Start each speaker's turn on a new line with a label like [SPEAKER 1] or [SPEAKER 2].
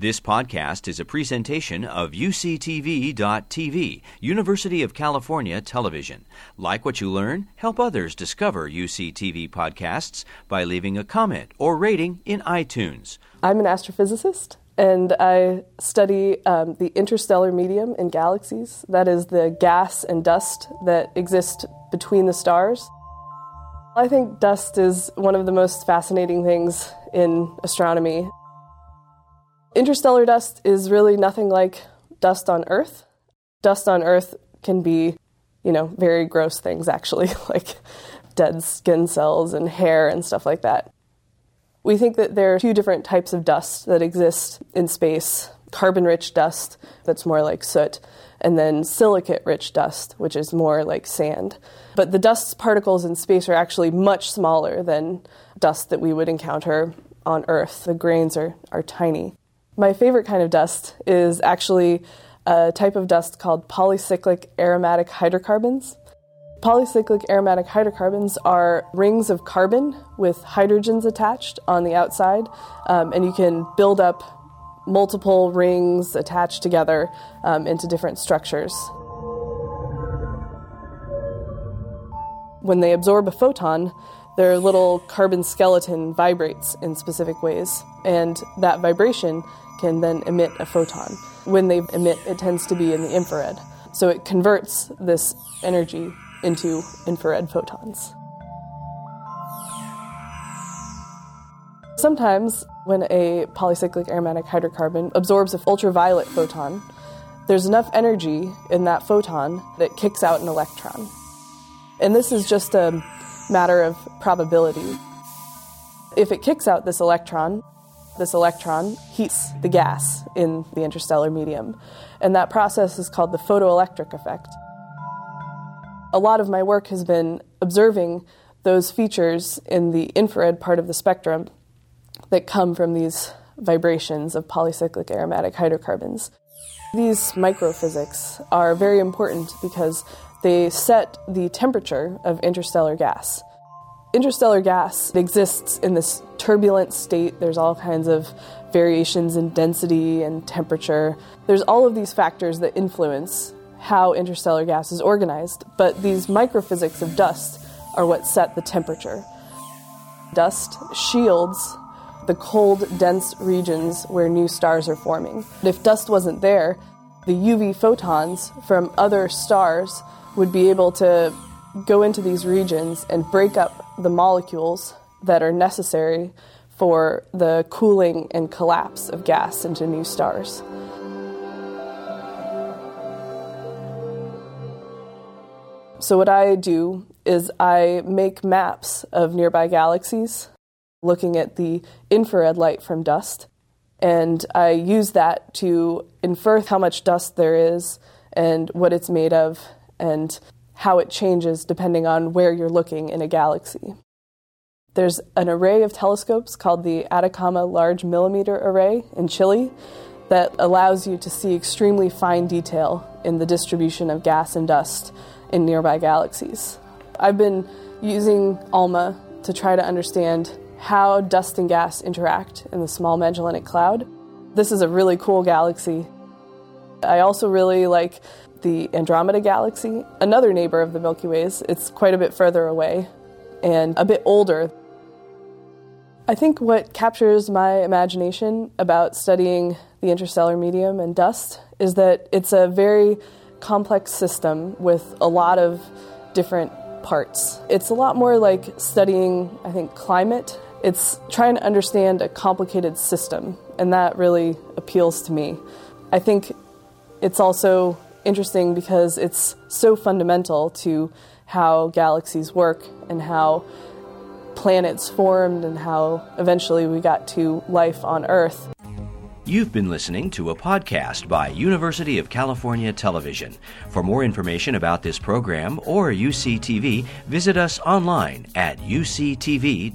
[SPEAKER 1] This podcast is a presentation of UCTV.tv, University of California Television. Like what you learn, help others discover UCTV podcasts by leaving a comment or rating in iTunes.
[SPEAKER 2] I'm an astrophysicist and I study um, the interstellar medium in galaxies. That is the gas and dust that exist between the stars. I think dust is one of the most fascinating things in astronomy. Interstellar dust is really nothing like dust on Earth. Dust on Earth can be, you know, very gross things actually, like dead skin cells and hair and stuff like that. We think that there are two different types of dust that exist in space carbon rich dust, that's more like soot, and then silicate rich dust, which is more like sand. But the dust particles in space are actually much smaller than dust that we would encounter on Earth. The grains are, are tiny. My favorite kind of dust is actually a type of dust called polycyclic aromatic hydrocarbons. Polycyclic aromatic hydrocarbons are rings of carbon with hydrogens attached on the outside, um, and you can build up multiple rings attached together um, into different structures. When they absorb a photon, their little carbon skeleton vibrates in specific ways, and that vibration can then emit a photon. When they emit, it tends to be in the infrared. So it converts this energy into infrared photons. Sometimes, when a polycyclic aromatic hydrocarbon absorbs an ultraviolet photon, there's enough energy in that photon that kicks out an electron. And this is just a matter of probability. If it kicks out this electron, this electron heats the gas in the interstellar medium, and that process is called the photoelectric effect. A lot of my work has been observing those features in the infrared part of the spectrum that come from these vibrations of polycyclic aromatic hydrocarbons. These microphysics are very important because they set the temperature of interstellar gas. Interstellar gas exists in this turbulent state. There's all kinds of variations in density and temperature. There's all of these factors that influence how interstellar gas is organized, but these microphysics of dust are what set the temperature. Dust shields the cold, dense regions where new stars are forming. If dust wasn't there, the UV photons from other stars would be able to go into these regions and break up the molecules that are necessary for the cooling and collapse of gas into new stars. So, what I do is I make maps of nearby galaxies looking at the infrared light from dust, and I use that to infer how much dust there is and what it's made of and how it changes depending on where you're looking in a galaxy. There's an array of telescopes called the Atacama Large Millimeter Array in Chile that allows you to see extremely fine detail in the distribution of gas and dust in nearby galaxies. I've been using ALMA to try to understand how dust and gas interact in the Small Magellanic Cloud. This is a really cool galaxy. I also really like the Andromeda Galaxy, another neighbor of the Milky Ways. It's quite a bit further away and a bit older. I think what captures my imagination about studying the interstellar medium and dust is that it's a very complex system with a lot of different parts. It's a lot more like studying, I think, climate. It's trying to understand a complicated system, and that really appeals to me. I think it's also interesting because it's so fundamental to how galaxies work and how planets formed and how eventually we got to life on Earth.
[SPEAKER 1] You've been listening to a podcast by University of California Television. For more information about this program or UCTV, visit us online at uctv.tv.